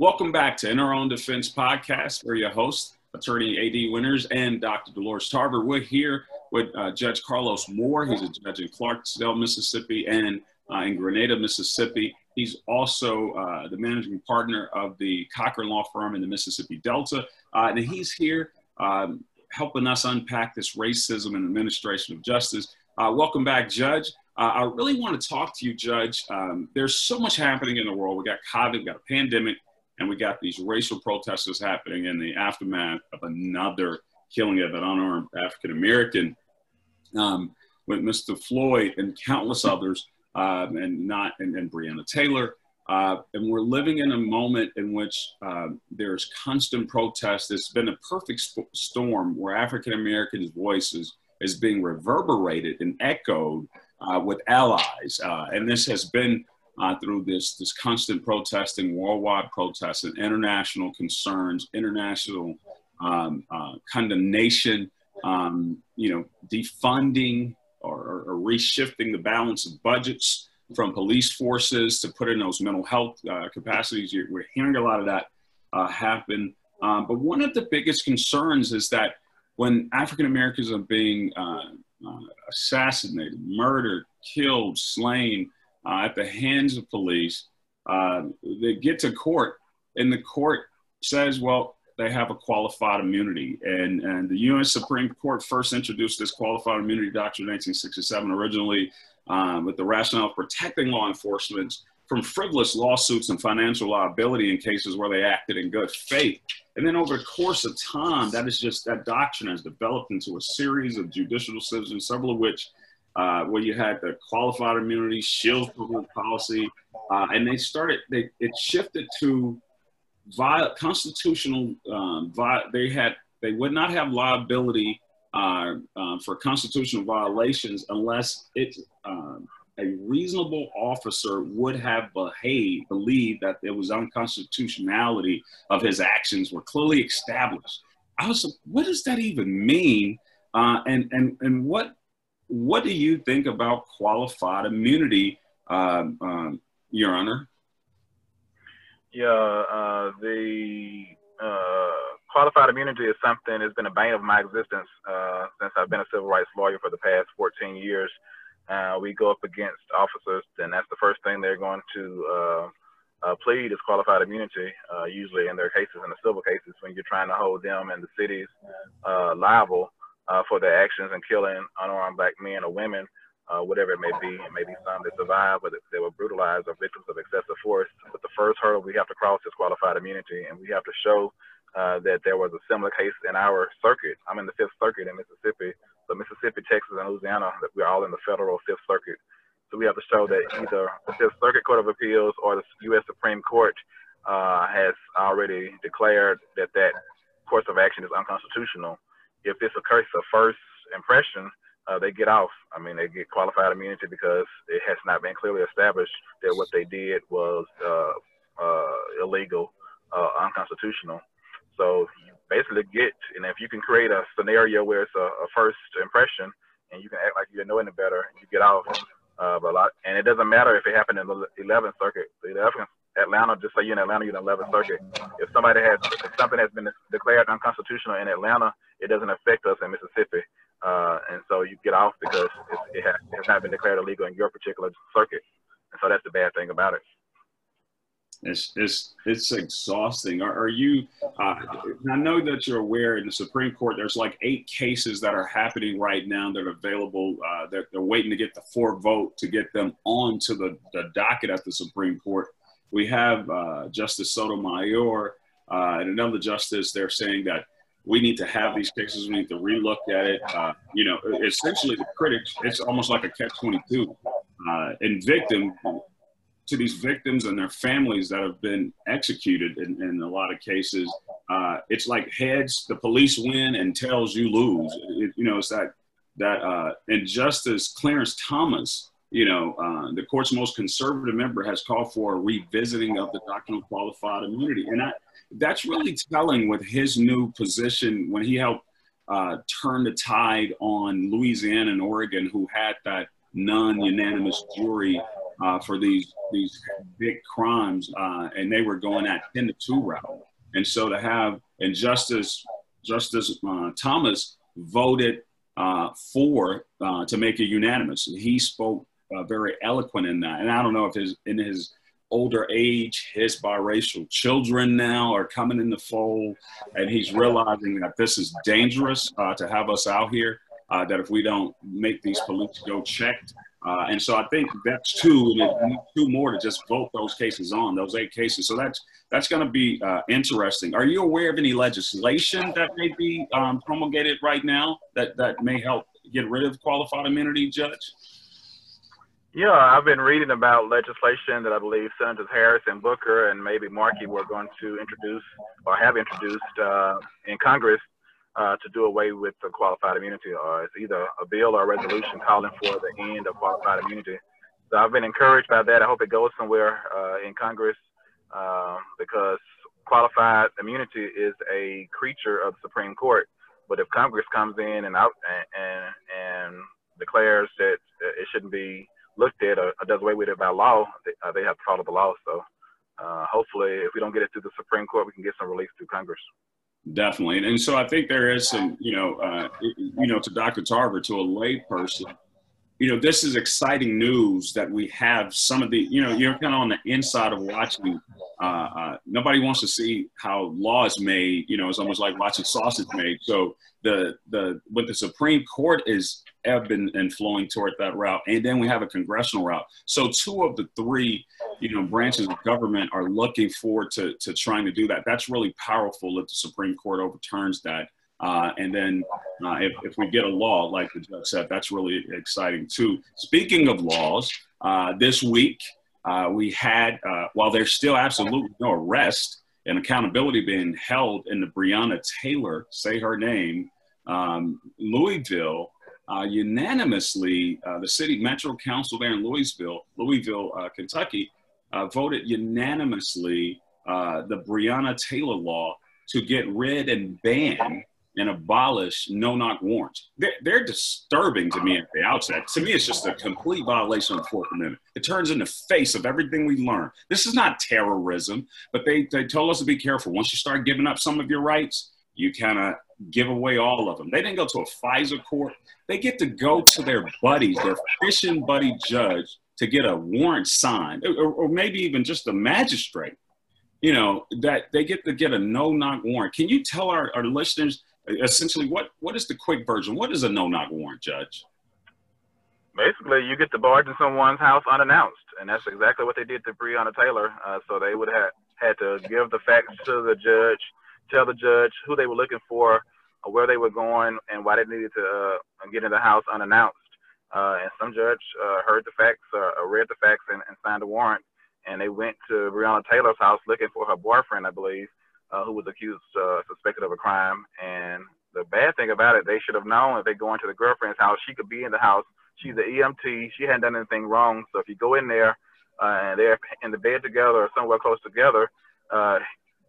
Welcome back to In Our Own Defense podcast. We're your host, attorney A.D. Winters and Dr. Dolores Tarver. We're here with uh, Judge Carlos Moore. He's a judge in Clarksdale, Mississippi, and uh, in Grenada, Mississippi. He's also uh, the managing partner of the Cochran Law Firm in the Mississippi Delta. Uh, and he's here um, helping us unpack this racism and administration of justice. Uh, welcome back, Judge. Uh, I really want to talk to you, Judge. Um, there's so much happening in the world. We got COVID, we got a pandemic, and we got these racial protesters happening in the aftermath of another killing of an unarmed African American um, with Mr. Floyd and countless others, um, and not and, and Breonna Taylor. Uh, and we're living in a moment in which uh, there's constant protest. It's been a perfect sp- storm where African Americans' voices is being reverberated and echoed uh, with allies. Uh, and this has been uh, through this, this constant protesting, worldwide protests, and international concerns, international um, uh, condemnation, um, you know, defunding or, or, or, reshifting the balance of budgets from police forces to put in those mental health uh, capacities. You're, we're hearing a lot of that uh, happen. Um, but one of the biggest concerns is that when African Americans are being uh, uh, assassinated, murdered, killed, slain uh, at the hands of police. Uh, they get to court, and the court says, well, they have a qualified immunity. And, and the U.S. Supreme Court first introduced this qualified immunity doctrine in 1967, originally um, with the rationale of protecting law enforcement from frivolous lawsuits and financial liability in cases where they acted in good faith. And then over the course of time, that is just that doctrine has developed into a series of judicial decisions, several of which uh, where you had the qualified immunity, shield policy, uh, and they started. They it shifted to constitutional. Um, vi- they had they would not have liability uh, um, for constitutional violations unless it um, a reasonable officer would have behaved, believed that there was unconstitutionality of his actions were clearly established. I was, like, what does that even mean? Uh, and and and what what do you think about qualified immunity, um, um, Your Honor? Yeah, uh, the uh, qualified immunity is something that's been a bane of my existence uh, since I've been a civil rights lawyer for the past 14 years. Uh, we go up against officers, and that's the first thing they're going to uh, plead is qualified immunity, usually in their cases, in the civil cases, when you're trying to hold them and the cities liable uh, for their actions in killing unarmed black men or women, whatever it may be. It may be some that survive, but they were brutalized or victims of excessive force. But the first hurdle we have to cross is qualified immunity, and we have to show that there was a similar case in our circuit. I'm in the Fifth Circuit in Mississippi so Mississippi, Texas, and Louisiana, that we're all in the federal Fifth Circuit. So we have to show that either the Fifth Circuit Court of Appeals or the U.S. Supreme Court uh, has already declared that that course of action is unconstitutional. If it's a case of first impression, uh, they get off. I mean, they get qualified immunity because it has not been clearly established that what they did was uh, uh illegal, uh, unconstitutional. So you basically get, and if you can create a scenario where it's a, a first impression and you can act like you know any better, you get off. Uh, but a lot, and it doesn't matter if it happened in the 11th circuit. The 11th Atlanta, just say you're in Atlanta, you're in the 11th circuit. If somebody has, if something has been declared unconstitutional in Atlanta, it doesn't affect us in Mississippi. Uh, and so you get off because it, has, it has not been declared illegal in your particular circuit. And so that's the bad thing about it. It's it's it's exhausting. Are, are you? Uh, I know that you're aware in the Supreme Court. There's like eight cases that are happening right now that are available. Uh, they're, they're waiting to get the four vote to get them onto the, the docket at the Supreme Court. We have uh, Justice Sotomayor uh, and another justice. They're saying that we need to have these cases. We need to relook at it. Uh, you know, essentially the critics. It's almost like a catch twenty two. Uh, and victim to these victims and their families that have been executed in, in a lot of cases. Uh, it's like heads, the police win and tails you lose. It, you know, it's that, that uh, and Justice Clarence Thomas, you know, uh, the court's most conservative member has called for a revisiting of the doctrine of qualified immunity. And I, that's really telling with his new position when he helped uh, turn the tide on Louisiana and Oregon, who had that non unanimous jury uh, for these these big crimes, uh, and they were going at 10 to 2 route. And so to have and Justice Justice uh, Thomas voted uh, for to make it unanimous. He spoke very eloquent in that, and I don't know if his in his older age, his biracial children now are coming in the fold, and he's realizing that this is dangerous to have us out here uh, that if we don't make these police go checked. Uh, and so I think that's two, two more to just vote those cases on, those eight cases. So that's that's going to be uh, interesting. Are you aware of any legislation that may be um, promulgated right now that, that may help get rid of qualified immunity, Judge? Yeah, I've been reading about legislation that I believe Senators Harris and Booker and maybe Markey were going to introduce or have introduced uh, in Congress uh, to do away with the qualified immunity, or it's either a bill or a resolution calling for the end of qualified immunity. So I've been encouraged by that. I hope it goes somewhere uh, in Congress uh, because qualified immunity is a creature of the Supreme Court. But if Congress comes in and out and and, declares that it shouldn't be looked at or, or does away with it by law, they, uh, they have to follow the law. So uh, hopefully, if we don't get it through the Supreme Court, we can get some relief through Congress. Definitely, and, so I think there is some, you know, uh, you know, to Dr. Tarver, to a lay person, you know, this is exciting news that we have some of the, you know, you're kind of on the inside of watching. Uh, uh, nobody wants to see how law is made. You know, it's almost like watching sausage made. So the the what the Supreme Court is ebbing and flowing toward that route, and then we have a congressional route. So two of the three, you know, branches of government are looking forward to to trying to do that. That's really powerful if the Supreme Court overturns that. Uh, and then uh, if, if we get a law, like the judge said, that's really exciting too. Speaking of laws, uh, this week uh, we had, uh, while there's still absolutely no arrest and accountability being held in the Breonna Taylor, say her name, um, Louisville, uh, unanimously, uh, the city metro council there in Louisville, Louisville, uh, Kentucky, uh, voted unanimously the Breonna Taylor law to get rid and ban and abolish no knock warrants. They're, they're, disturbing to me at the outset. To me, it's just a complete violation of the Fourth Amendment. It turns in the face of everything we learn. This is not terrorism, but they, they told us to be careful. Once you start giving up some of your rights, you kind of give away all of them. They didn't go to a FISA court. They get to go to their buddies, their fishing buddy judge, to get a warrant signed, or, or maybe even just a magistrate you know that they get to get a no knock warrant can you tell our, our listeners essentially what what is the quick version what is a no knock warrant judge basically you get to barge in someone's house unannounced and that's exactly what they did to breonna taylor uh, so they would have had to give the facts to the judge tell the judge who they were looking for where they were going and why they needed to uh, get in the house unannounced uh, and some judge uh, heard the facts uh, read the facts and, and signed a warrant and they went to breonna taylor's house looking for her boyfriend i believe uh, who was accused, uh, suspected of a crime. And the bad thing about it, they should have known if they go into the girlfriend's house, she could be in the house. She's an EMT. She hadn't done anything wrong. So if you go in there and they're in the bed together or somewhere close together, uh,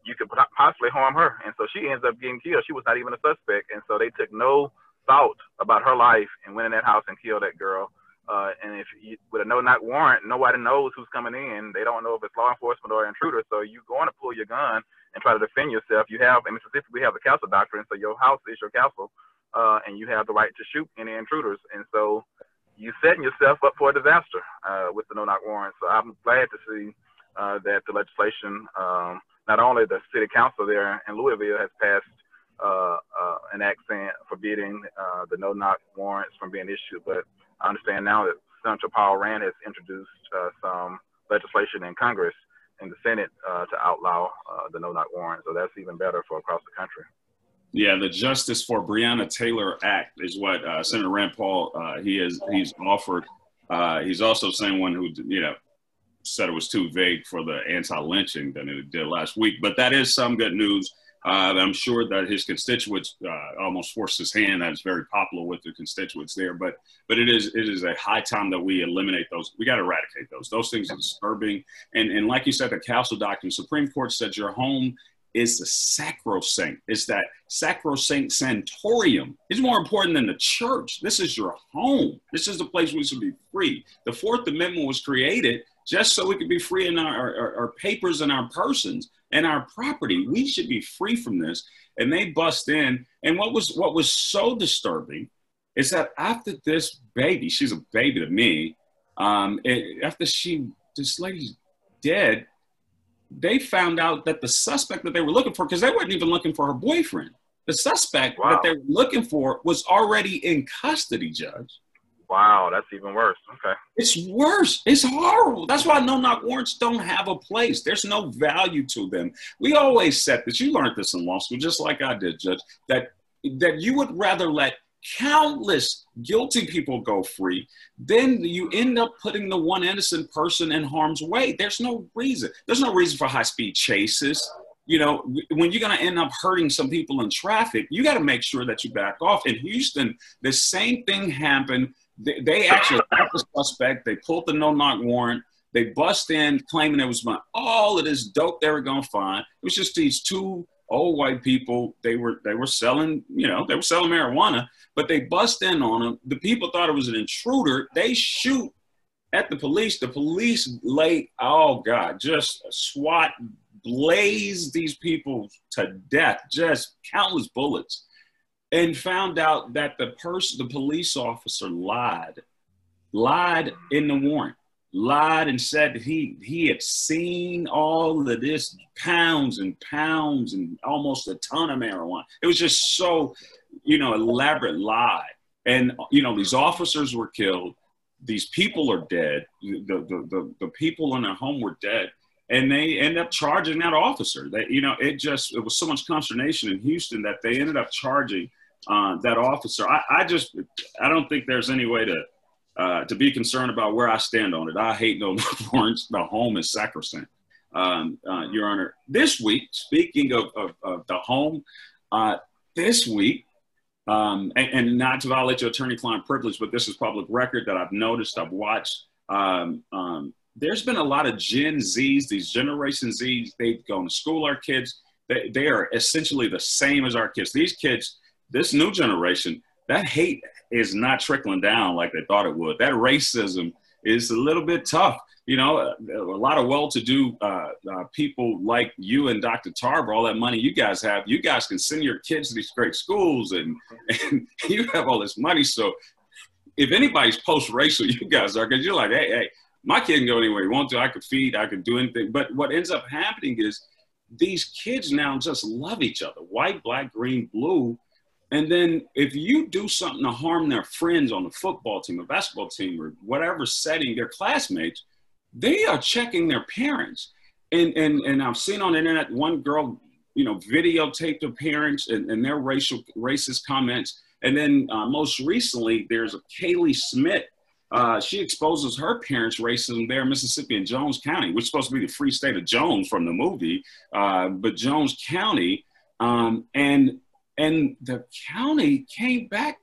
you could possibly harm her. And so she ends up getting killed. She was not even a suspect. And so they took no thought about her life and went in that house and killed that girl. Uh, and if you, with a no knock warrant, nobody knows who's coming in. They don't know if it's law enforcement or an intruder. So you're going to pull your gun and try to defend yourself. You have, in Mississippi, we have the castle doctrine, so your house is your castle, uh, and you have the right to shoot any intruders. And so you're setting yourself up for a disaster uh, with the no-knock warrant. So I'm glad to see uh, that the legislation, um, not only the city council there in Louisville has passed uh, uh, an act forbidding uh, the no-knock warrants from being issued, but I understand now that Senator Paul Rand has introduced some legislation in Congress in the Senate uh, to outlaw uh, the no-knock warrant. So that's even better for across the country. Yeah, the Justice for Breonna Taylor Act is what uh, Senator Rand Paul uh, he is he's offered. Uh, he's also someone who you know said it was too vague for the anti-lynching than it did last week. But that is some good news uh, I'm sure that his constituents uh, almost forced his hand. That's very popular with the constituents there. But but it is it is a high time that we eliminate those. We got to eradicate those. Those things are disturbing. And and like you said, the castle doctrine, Supreme Court said your home is the sacrosanct. It's that sacrosanct sanatorium. It's more important than the church. This is your home. This is the place we should be free. The Fourth Amendment was created just so we could be free in our, our, our papers and our persons and our property. We should be free from this. And they bust in. And what was what was so disturbing is that after this baby, she's a baby to me. Um, it, after she, this lady's dead, they found out that the suspect that they were looking for, because they weren't even looking for her boyfriend, the suspect wow. that they were looking for was already in custody, Judge. Wow, that's even worse. Okay. It's worse. It's horrible. That's why no knock warrants don't have a place. There's no value to them. We always said this. You learned this in law school, just like I did, Judge, that that you would rather let countless guilty people go free, then you end up putting the one innocent person in harm's way. There's no reason. There's no reason for high speed chases. You know, when you're going to end up hurting some people in traffic, you got to make sure that you back off. In Houston, the same thing happened. They, they actually got the suspect. They pulled the no knock warrant. They bust in claiming it was my, all of this dope they were to find. It was just these two old white people. They were they were selling, you know, they were selling marijuana, but they bust in on them. The people thought it was an intruder. They shoot at the police. The police lay, oh God, just SWAT blazed these people to death, just countless bullets, and found out that the person, the police officer lied, lied in the warrant lied and said that he he had seen all of this pounds and pounds and almost a ton of marijuana. It was just so, you know, elaborate lie. And you know, these officers were killed. These people are dead. The the the, the people in their home were dead. And they end up charging that officer. That you know, it just it was so much consternation in Houston that they ended up charging uh, that officer. I, I just I don't think there's any way to uh, to be concerned about where I stand on it. I hate no warrants. The home is sacrosanct, um, uh, Your Honor. This week, speaking of, of, of the home, uh, this week, um, and, and, not to violate your attorney-client privilege, but this is public record that I've noticed, I've watched. Um, um there's been a lot of Gen Zs, these Generation Zs. They've gone to school. Our kids, they, they are essentially the same as our kids. These kids, this new generation, that hate is not trickling down like they thought it would. That racism is a little bit tough. You know, a, a lot of well-to-do uh, uh, people like you and Dr. Tarver, all that money you guys have, you guys can send your kids to these great schools, and, and you have all this money. So, if anybody's post-racial, you guys are, because you're like, hey, hey, my kid can go anywhere he wants to. I could feed, I could do anything. But what ends up happening is these kids now just love each other, white, black, green, blue and then if you do something to harm their friends on the football team, a basketball team, or whatever setting, their classmates, they are checking their parents. And and and I've seen on the internet one girl, you know, videotaped her parents and, and their racial racist comments. And then uh, most recently, there's a Kaylee Smith. Uh, she exposes her parents' racism there in Mississippi in Jones County, which is supposed to be the free state of Jones from the movie, uh, but Jones County. Um, and and the county came back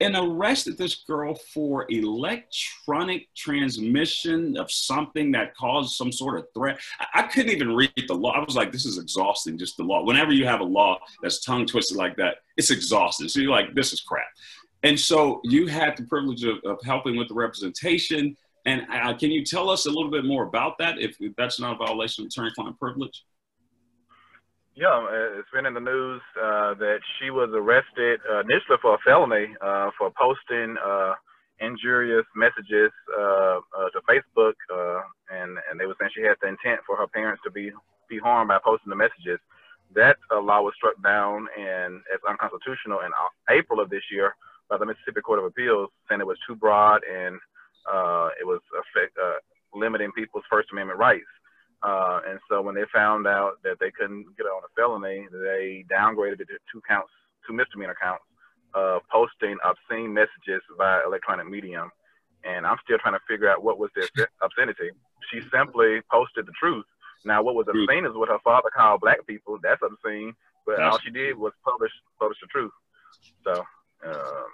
and arrested this girl for electronic transmission of something that caused some sort of threat. I, I, couldn't even read the law. I was like, this is exhausting, just the law. Whenever you have a law that's tongue twisted like that, it's exhausting. So you're like, this is crap. And so you had the privilege of, of helping with the representation. And uh, can you tell us a little bit more about that if, that's not a violation of attorney-client privilege? Yeah, uh, it's been in the news uh, that she was arrested uh, initially for a felony uh, for posting uh, injurious messages to Facebook, and and they were saying she had the intent for her parents to be be harmed by posting the messages. That law was struck down and as unconstitutional in April of this year by the Mississippi Court of Appeals, saying it was too broad and it was affect, limiting people's First Amendment rights. Uh, and so when they found out that they couldn't get on a felony, they downgraded it to two counts, two misdemeanor counts of posting obscene messages via electronic medium. And I'm still trying to figure out what was the obscenity. She simply posted the truth. Now, what was obscene is what her father called black people. That's obscene. But all she did was publish publish the truth. So um,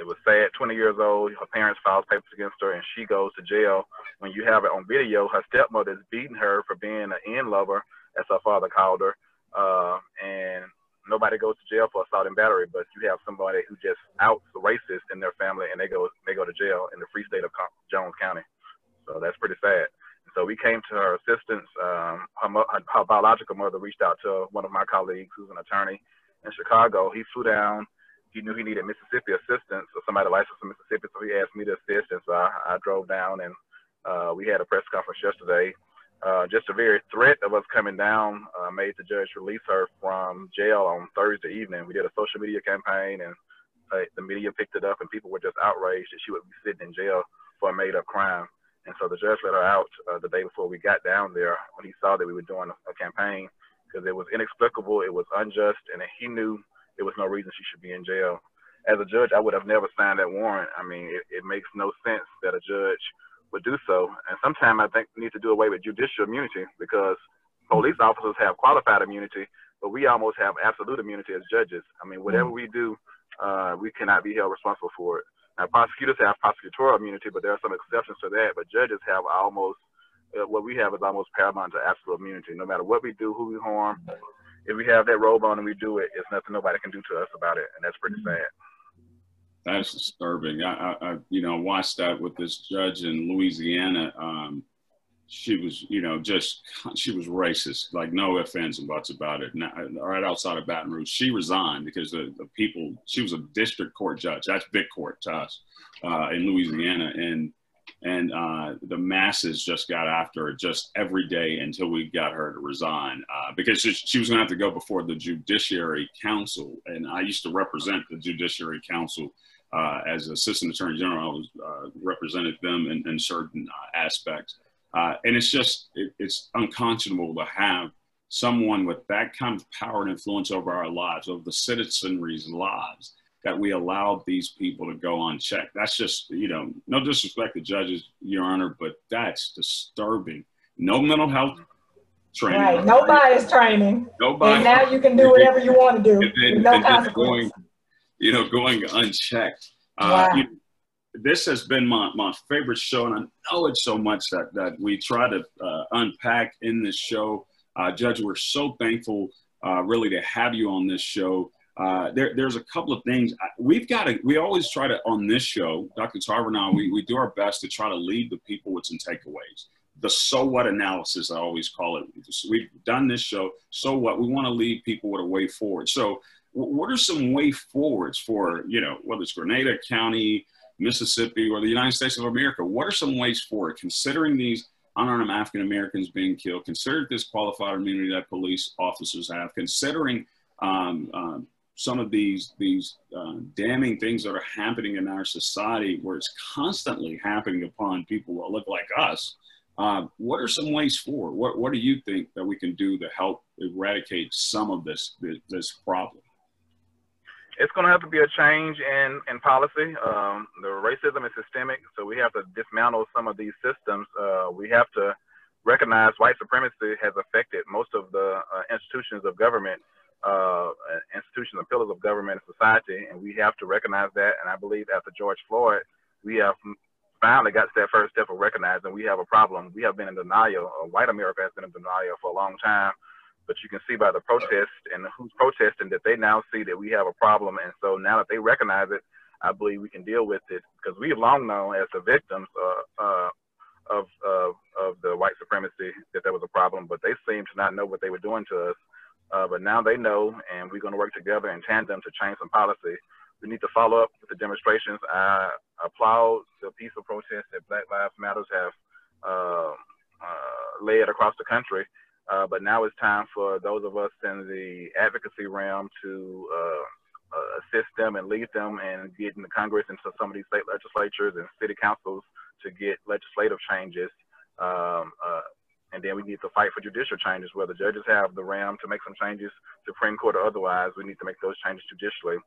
it was sad. 20 years old. Her parents filed papers against her, and she goes to jail. When you have it on video, her stepmother is beating her for being an end lover, as her father called her. uh, and nobody goes to jail for assault and battery, but you have somebody who just outs the racist in their family and they go they go to jail in the free state of Jones County. So that's pretty sad. So we came to her assistance. Um, her, her, biological mother reached out to one of my colleagues who's an attorney in Chicago. He flew down. He knew he needed Mississippi assistance, or somebody licensed in Mississippi, so he asked me to assist. And so I, I drove down, and uh, we had a press conference yesterday. Uh, just a very threat of us coming down uh, made the judge release her from jail on Thursday evening. We did a social media campaign, and uh, the media picked it up, and people were just outraged that she would be sitting in jail for a made-up crime. And so the judge let her out uh, the day before we got down there when he saw that we were doing a, a campaign because it was inexplicable, it was unjust, and he knew there was no reason she should be in jail. As a judge, I would have never signed that warrant. I mean, it, it makes no sense that a judge would do so. And sometimes I think we need to do away with judicial immunity because police officers have qualified immunity, but we almost have absolute immunity as judges. I mean, whatever mm. we do, uh, we cannot be held responsible for it. Now, prosecutors have prosecutorial immunity, but there are some exceptions to that. But judges have almost uh, what we have is almost paramount to absolute immunity. No matter what we do, who we harm, if we have that robe on and we do it, it's nothing nobody can do to us about it, and that's pretty mm-hmm. sad. That's disturbing. I, I, you know, watched that with this judge in Louisiana. Um, she was, you know, just she was racist, like no offense and buts about it. Now, right outside of Baton Rouge, she resigned because the, the people. She was a district court judge. That's big court to us uh, in Louisiana, and and uh, the masses just got after her just every day until we got her to resign uh, because she, was going to have to go before the Judiciary Council, and I used to represent the Judiciary Council. Uh, as Assistant Attorney General, I was uh, represented them in, in certain uh, aspects. Uh, and it's just, it, it's unconscionable to have someone with that kind of power and influence over our lives, over the citizenry's lives, that we allowed these people to go unchecked. That's just, you know, no disrespect to judges, Your Honor, but that's disturbing. No mental health training. Right. No bias training. No bias. And now you can do whatever you want to do. And then, no consequence. Going, you know, going unchecked. Uh, wow. you, this has been my, my favorite show, and I know it so much that, that we try to uh, unpack in this show. Uh, Judge, we're so thankful uh, really to have you on this show. Uh, there, there's a couple of things we've got to, we always try to, on this show, Dr. Tarver and I, we, we do our best to try to lead the people with some takeaways. The so what analysis, I always call it. We've done this show, so what? We want to lead people with a way forward. So, what are some way forwards for, you know, whether it's Grenada County, Mississippi, or the United States of America? What are some ways forward, considering these unarmed African Americans being killed, considering this qualified immunity that police officers have, considering um, um, some of these these uh, damning things that are happening in our society, where it's constantly happening upon people that look like us. Uh, what are some ways forward? What What do you think that we can do to help eradicate some of this this, this problem? it's going to have to be a change in, in policy. Um, the racism is systemic, so we have to dismantle some of these systems. Uh, we have to recognize white supremacy has affected most of the uh, institutions of government, uh, institutions and pillars of government and society, and we have to recognize that. And I believe after George Floyd, we have finally got that first step of recognizing we have a problem. We have been in denial. white America has been in denial for a long time but you can see by the protest and who's protesting that they now see that we have a problem. And so now that they recognize it, I believe we can deal with it because we have long known as the victims uh, uh, of, of, of the white supremacy that there was a problem, but they seem to not know what they were doing to us. Uh, but now they know, and we're going to work together in tandem to change some policy. We need to follow up with the demonstrations. I applaud the peaceful protests that Black Lives Matters have uh, uh, led across the country. Uh, but now it's time for those of us in the advocacy realm to uh, uh, assist them and lead them and get in the Congress and to some of these state legislatures and city councils to get legislative changes. Um, and then we need to fight for judicial changes where the judges have the realm to make some changes, Supreme Court or otherwise. We need to make those changes judicially.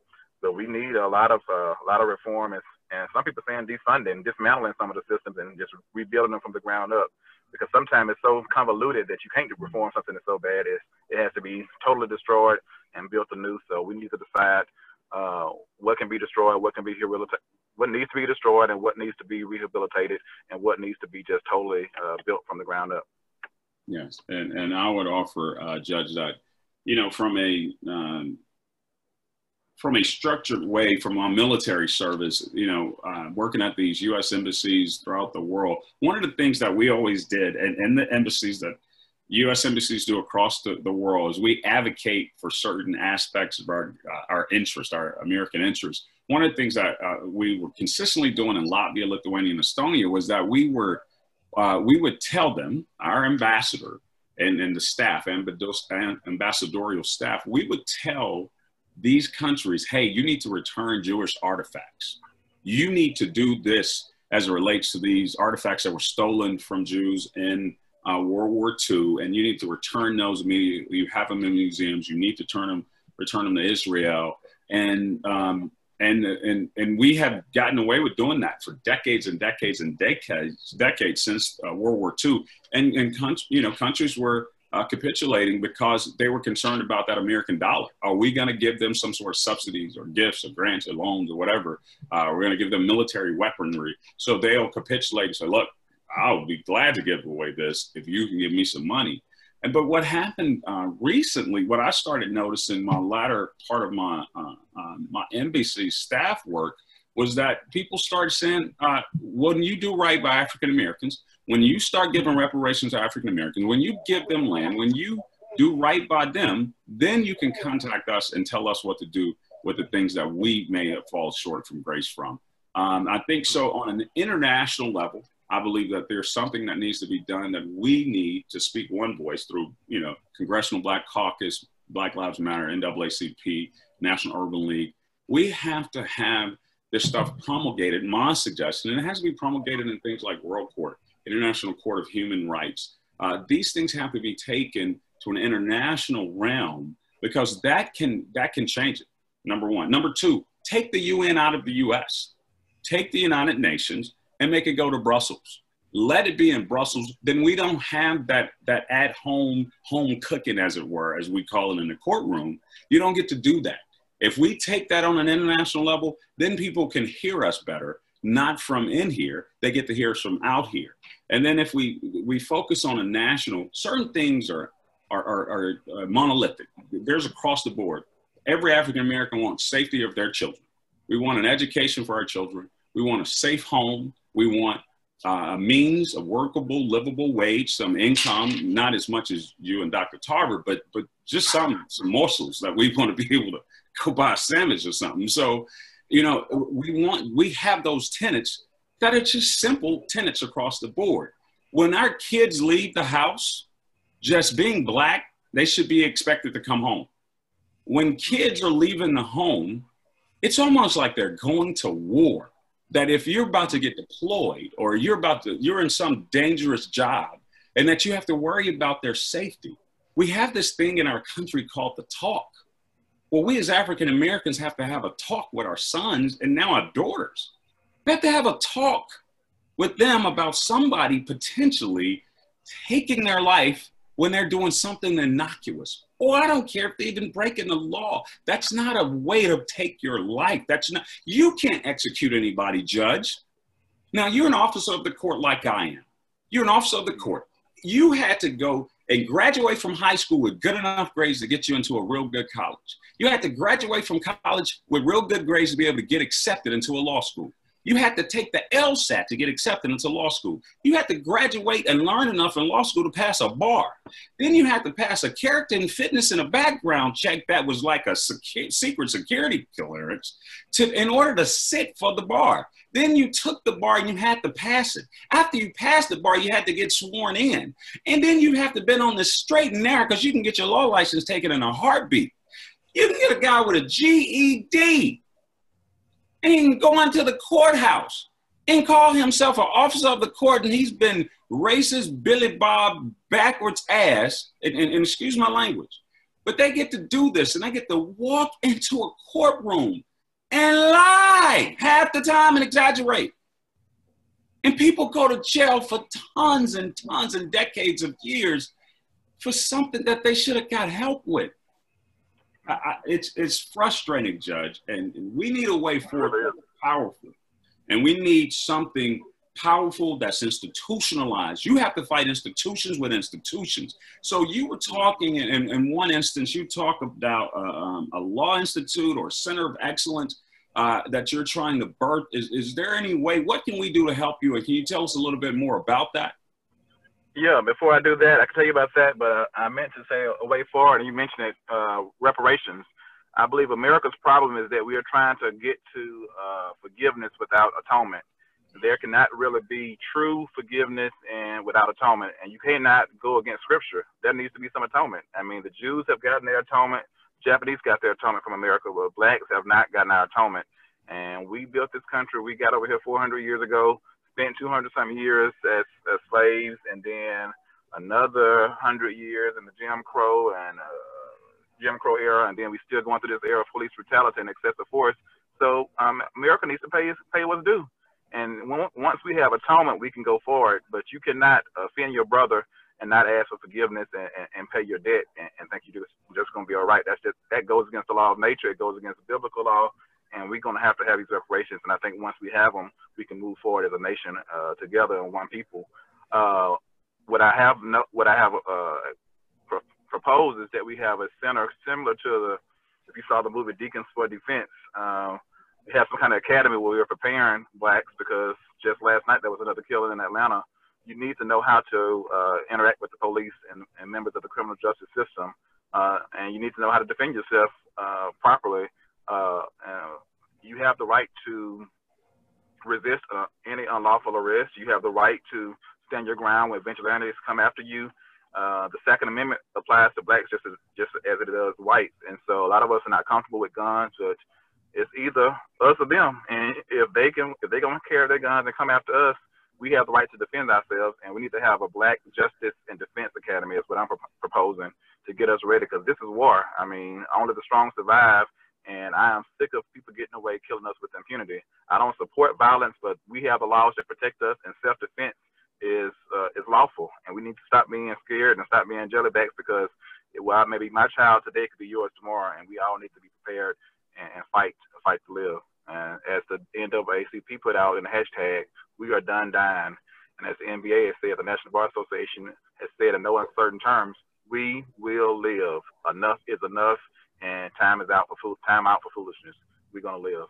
So we need a lot of uh, a lot of reform and, and some people saying defunding, dismantling some of the systems and just rebuilding them from the ground up because sometimes it's so convoluted that you can't reform something that's so bad. It's, it has to be totally destroyed and built anew. So we need to decide uh, what can be destroyed, what can be rehabilitated, what needs to be destroyed, and what needs to be rehabilitated, and what needs to be just totally uh, built from the ground up. Yes, and and I would offer, uh, Judge, that you know, from a um, from a structured way from our military service, you know, uh, working at these U.S. embassies throughout the world, one of the things that we always did, and, and the embassies that U.S. embassies do across the, the world, is we advocate for certain aspects of our uh, our interest, our American interest. One of the things that uh, we were consistently doing in Latvia, Lithuania, and Estonia was that we were uh, we would tell them, our ambassador and, and the staff, ambassadorial staff, we would tell these countries, hey, you need to return Jewish artifacts. You need to do this as it relates to these artifacts that were stolen from Jews in uh, World War II, and you need to return those immediately. You have them in museums. You need to turn them, return them to Israel, and um, and and and we have gotten away with doing that for decades and decades and decades, decades since uh, World War II, and and you know countries were uh, capitulating because they were concerned about that American dollar. Are we going to give them some sort of subsidies or gifts or grants or loans or whatever? Uh, we're going to give them military weaponry. So they'll capitulate and say, look, I'll be glad to give away this if you can give me some money. And but what happened uh, recently, what I started noticing my latter part of my uh, uh, my NBC staff work was that people started saying, uh, when you do right by African Americans, when you start giving reparations to African Americans, when you give them land, when you do right by them, then you can contact us and tell us what to do with the things that we may have fallen short from grace from. Um, I think so on an international level, I believe that there's something that needs to be done that we need to speak one voice through, you know, Congressional Black Caucus, Black Lives Matter, NAACP, National Urban League. We have to have this stuff promulgated, my suggestion, and it has to be promulgated in things like World Court, International Court of Human Rights. Uh, these things have to be taken to an international realm because that can that can change it. Number one. Number two, take the UN out of the U.S. Take the United Nations and make it go to Brussels. Let it be in Brussels. Then we don't have that that at home home cooking, as it were, as we call it in the courtroom. You don't get to do that. If we take that on an international level, then people can hear us better, not from in here. They get to hear us from out here. And then if we we focus on a national, certain things are are, are, are uh, monolithic. There's across the board. Every African American wants safety of their children. We want an education for our children. We want a safe home. We want uh, a means, a workable, livable wage, some income, not as much as you and Dr. Tarver, but but just some some morsels that we want to be able to go buy a sandwich or something. So, you know, we want, we have those tenants that are just simple tenants across the board. When our kids leave the house, just being black, they should be expected to come home. When kids are leaving the home, it's almost like they're going to war. That if you're about to get deployed or you're about to, you're in some dangerous job and that you have to worry about their safety. We have this thing in our country called the talk well, we as African Americans have to have a talk with our sons and now our daughters. We have to have a talk with them about somebody potentially taking their life when they're doing something innocuous. Oh, I don't care if they've been breaking the law. That's not a way to take your life. That's not, you can't execute anybody, judge. Now, you're an officer of the court like I am. You're an officer of the court. You had to go and graduate from high school with good enough grades to get you into a real good college. You had to graduate from college with real good grades to be able to get accepted into a law school. You had to take the LSAT to get accepted into law school. You had to graduate and learn enough in law school to pass a bar. Then you had to pass a character and fitness and a background check that was like a secu- secret security clearance to, in order to sit for the bar. Then you took the bar and you had to pass it. After you passed the bar, you had to get sworn in. And then you have to been on the straight and narrow because you can get your law license taken in a heartbeat. You can get a guy with a GED and go into the courthouse and call himself an officer of the court and he's been racist Billy Bob backwards ass, and, and, and excuse my language. But they get to do this and they get to walk into a courtroom and lie half the time and exaggerate. And people go to jail for tons and tons and decades of years for something that they should have got help with. I, it's it's frustrating, Judge, and we need a way forward powerful, and we need something powerful, that's institutionalized. You have to fight institutions with institutions. So you were talking in, in one instance, you talk about uh, um, a law institute or center of excellence uh, that you're trying to birth. Is, is there any way, what can we do to help you? And can you tell us a little bit more about that? Yeah, before I do that, I can tell you about that, but uh, I meant to say a way forward, and you mentioned it, uh, reparations. I believe America's problem is that we are trying to get to uh, forgiveness without atonement. There cannot really be true forgiveness and without atonement, and you cannot go against Scripture. There needs to be some atonement. I mean, the Jews have gotten their atonement, Japanese got their atonement from America, but blacks have not gotten our atonement. And we built this country. We got over here 400 years ago, spent 200 some years as, as another 100 years in the Jim Crow and uh, Jim Crow era, and then we still going through this era of police brutality and excessive force. So um, America needs to pay pay what's due. And once we have atonement, we can go forward. But you cannot offend your brother and not ask for forgiveness and, and, and pay your debt and, and think you're just, just going to be all right. That's just that goes against the law of nature. It goes against the biblical law, and we're going to have to have these reparations. And I think once we have them, we can move forward as a nation uh, together and one people. Uh, what I have no, what I have uh, pro- proposed is that we have a center similar to the if you saw the movie Deacons for Defense. Uh, we have some kind of academy where we are preparing blacks because just last night there was another killing in Atlanta you need to know how to uh, interact with the police and, and, members of the criminal justice system, uh, and you need to know how to defend yourself uh, properly. Uh, you have the right to resist uh, any unlawful arrest. You have the right to stand your ground when vigilantes come after you. Uh, the Second Amendment applies to blacks just as just as it does whites, and so a lot of us are not comfortable with guns. But it's either us or them, and if they can, if they gonna carry their guns and come after us, we have the right to defend ourselves, and we need to have a Black Justice and Defense Academy. Is what I'm pro- proposing to get us ready, because this is war. I mean, only the strong survive, and I am sick of people getting away, killing us with impunity. I don't support violence, but we have the laws that protect us, and self-defense is uh, is lawful, and we need to stop being scared and stop being jellybacks because well, maybe my child today could be yours tomorrow, and we all need to be prepared and, and fight fight to live. And as the NAACP put out in the hashtag, we are done dying. And as the NBA has said, the National Bar Association has said in no uncertain terms, we will live. Enough is enough, and time is out for fool- time out for foolishness. We're gonna live.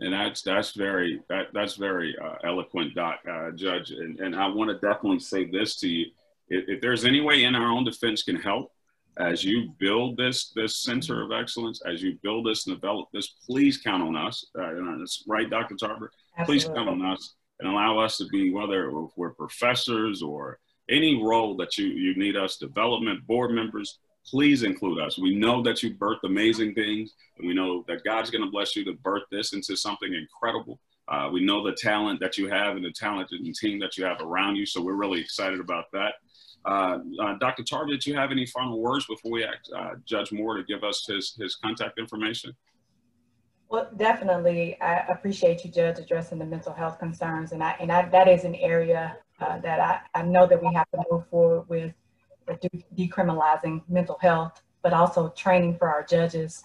And that's that's very that, that's very uh, eloquent, Doc uh, Judge. And, and I want to definitely say this to you: if, if there's any way in our own defense can help, as you build this this center of excellence, as you build this and develop this, please count on us. Uh, that's right, Dr. Tarver. Absolutely. Please count on us and allow us to be whether we're professors or any role that you you need us, development board members. Please include us. We know that you birthed amazing things, and we know that God's going to bless you to birth this into something incredible. Uh, we know the talent that you have and the talented team that you have around you, so we're really excited about that. Uh, uh, Dr. Tarver, did you have any final words before we ask uh, Judge Moore to give us his, his contact information? Well, definitely. I appreciate you, Judge, addressing the mental health concerns. And, I, and I, that is an area uh, that I, I know that we have to move forward with, with de- decriminalizing mental health, but also training for our judges.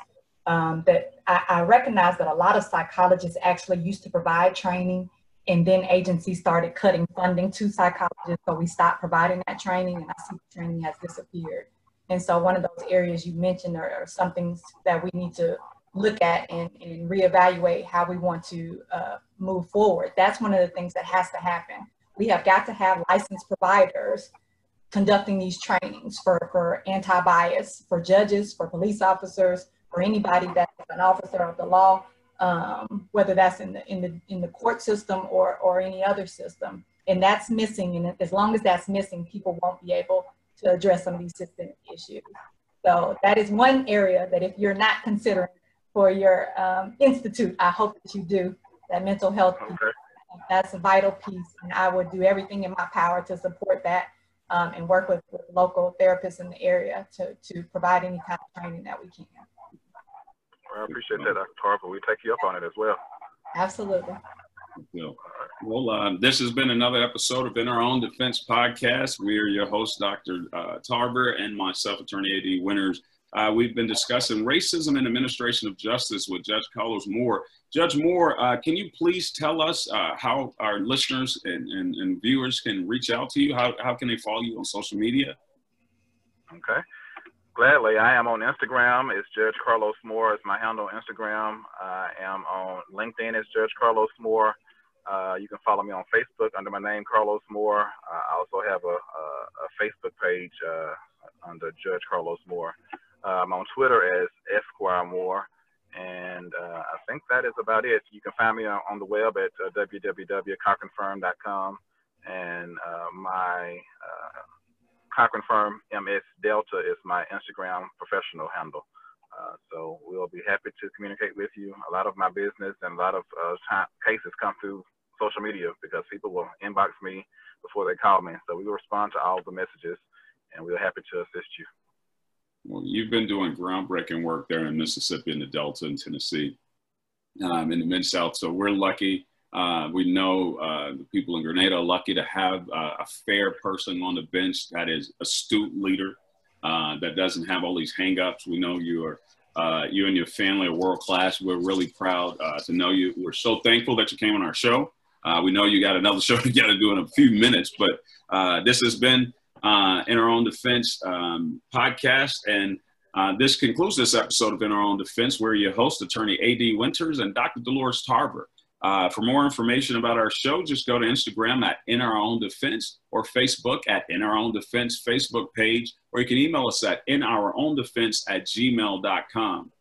Um, that I, I recognize that a lot of psychologists actually used to provide training and then agencies started cutting funding to psychologists, so we stopped providing that training, and I see the training has disappeared. And so one of those areas you mentioned are, are some things that we need to look at and, and reevaluate how we want to uh, move forward. That's one of the things that has to happen. We have got to have licensed providers conducting these trainings for, for anti-bias, for judges, for police officers, for anybody that's an officer of the law um, whether that's in the in the in the court system or or any other system. And that's missing. And as long as that's missing, people won't be able to address some of these systemic issues. So that is one area that if you're not considering for your um, institute, I hope that you do that mental health. Okay. That's a vital piece, and I would do everything in my power to support that um, and work with, with local therapists in the area to, to provide any kind of training that we can. I appreciate that, Dr. Tarver. We take you up on it as well. Absolutely. Well, uh, this has been another episode of In Our Own Defense podcast. We are your host, Dr. Uh, Tarver, and myself, Attorney A.D. Winters. Uh, we've been discussing racism and administration of justice with Judge Carlos Moore. Judge Moore, uh, can you please tell us uh, how our listeners and, and, and, viewers can reach out to you? How, how can they follow you on social media? Okay. Gladly. I am on Instagram. It's Judge Carlos Moore. It's my handle on Instagram. I am on LinkedIn. It's Judge Carlos Moore. Uh, you can follow me on Facebook under my name, Carlos Moore. I also have a, a, a Facebook page uh, under Judge Carlos Moore. Uh, I'm on Twitter as Esquire Moore. And uh, I think that is about it. You can find me on, on the web at uh. And my Cochran Firm MS Delta is my Instagram professional handle. Uh, so we'll be happy to communicate with you. A lot of my business and a lot of uh, time, cases come through social media because people will inbox me before they call me. So we will respond to all the messages and we're happy to assist you. Well, you've been doing groundbreaking work there in Mississippi and the Delta and Tennessee, um, in the Mid South. So we're lucky uh, we know uh, the people in Grenada are lucky to have uh, a fair person on the bench that is astute leader uh, that doesn't have all these hangups. We know you are uh, you and your family are world class. We're really proud uh, to know you. We're so thankful that you came on our show. we know you got another show you got to do in a few minutes, but this has been in our own defense um, podcast and. Uh, this concludes this episode of In Our Own Defense. We're your host, Attorney A.D. Winters and Dr. Dolores Tarver. Uh, for more information about our show, just go to Instagram at In Our Own Defense or Facebook at In Our Own Defense Facebook page, or you can email us at In Our Own Defense at gmail.com.